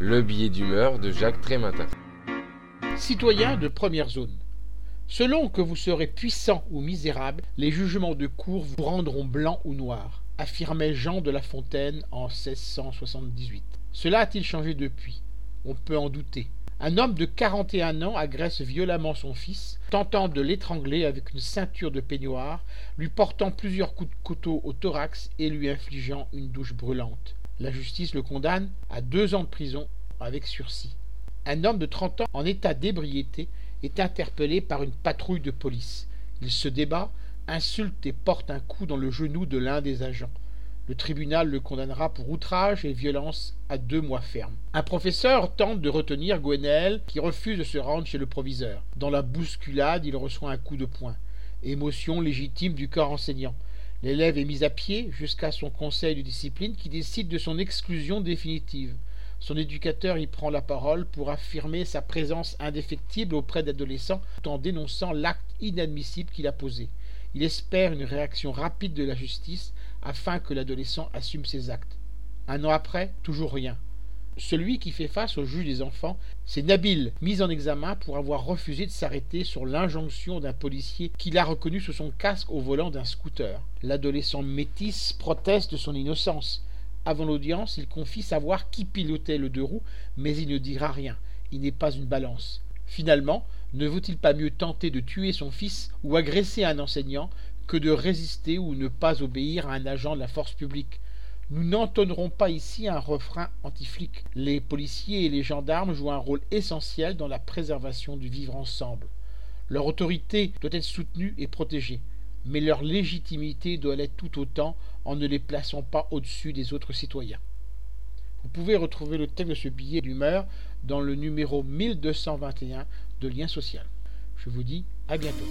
Le billet d'humeur de Jacques Trématin. Citoyens de première zone. Selon que vous serez puissant ou misérable, les jugements de cour vous rendront blanc ou noir, affirmait Jean de La Fontaine en 1678. Cela a-t-il changé depuis? On peut en douter. Un homme de 41 ans agresse violemment son fils, tentant de l'étrangler avec une ceinture de peignoir, lui portant plusieurs coups de couteau au thorax et lui infligeant une douche brûlante. La justice le condamne à deux ans de prison avec sursis. Un homme de 30 ans en état d'ébriété est interpellé par une patrouille de police. Il se débat, insulte et porte un coup dans le genou de l'un des agents. Le tribunal le condamnera pour outrage et violence à deux mois ferme. Un professeur tente de retenir Gwenaël qui refuse de se rendre chez le proviseur. Dans la bousculade, il reçoit un coup de poing. Émotion légitime du corps enseignant. L'élève est mis à pied jusqu'à son conseil de discipline qui décide de son exclusion définitive. Son éducateur y prend la parole pour affirmer sa présence indéfectible auprès d'adolescents tout en dénonçant l'acte inadmissible qu'il a posé. Il espère une réaction rapide de la justice afin que l'adolescent assume ses actes. Un an après, toujours rien. Celui qui fait face au juge des enfants, c'est Nabil, mis en examen pour avoir refusé de s'arrêter sur l'injonction d'un policier qu'il a reconnu sous son casque au volant d'un scooter. L'adolescent métis proteste de son innocence. Avant l'audience, il confie savoir qui pilotait le deux roues, mais il ne dira rien. Il n'est pas une balance. Finalement, ne vaut-il pas mieux tenter de tuer son fils ou agresser un enseignant que de résister ou ne pas obéir à un agent de la force publique? Nous n'entonnerons pas ici un refrain anti-flic. Les policiers et les gendarmes jouent un rôle essentiel dans la préservation du vivre ensemble. Leur autorité doit être soutenue et protégée mais leur légitimité doit l'être tout autant en ne les plaçant pas au-dessus des autres citoyens. Vous pouvez retrouver le texte de ce billet d'humeur dans le numéro 1221 de Lien Social. Je vous dis à bientôt.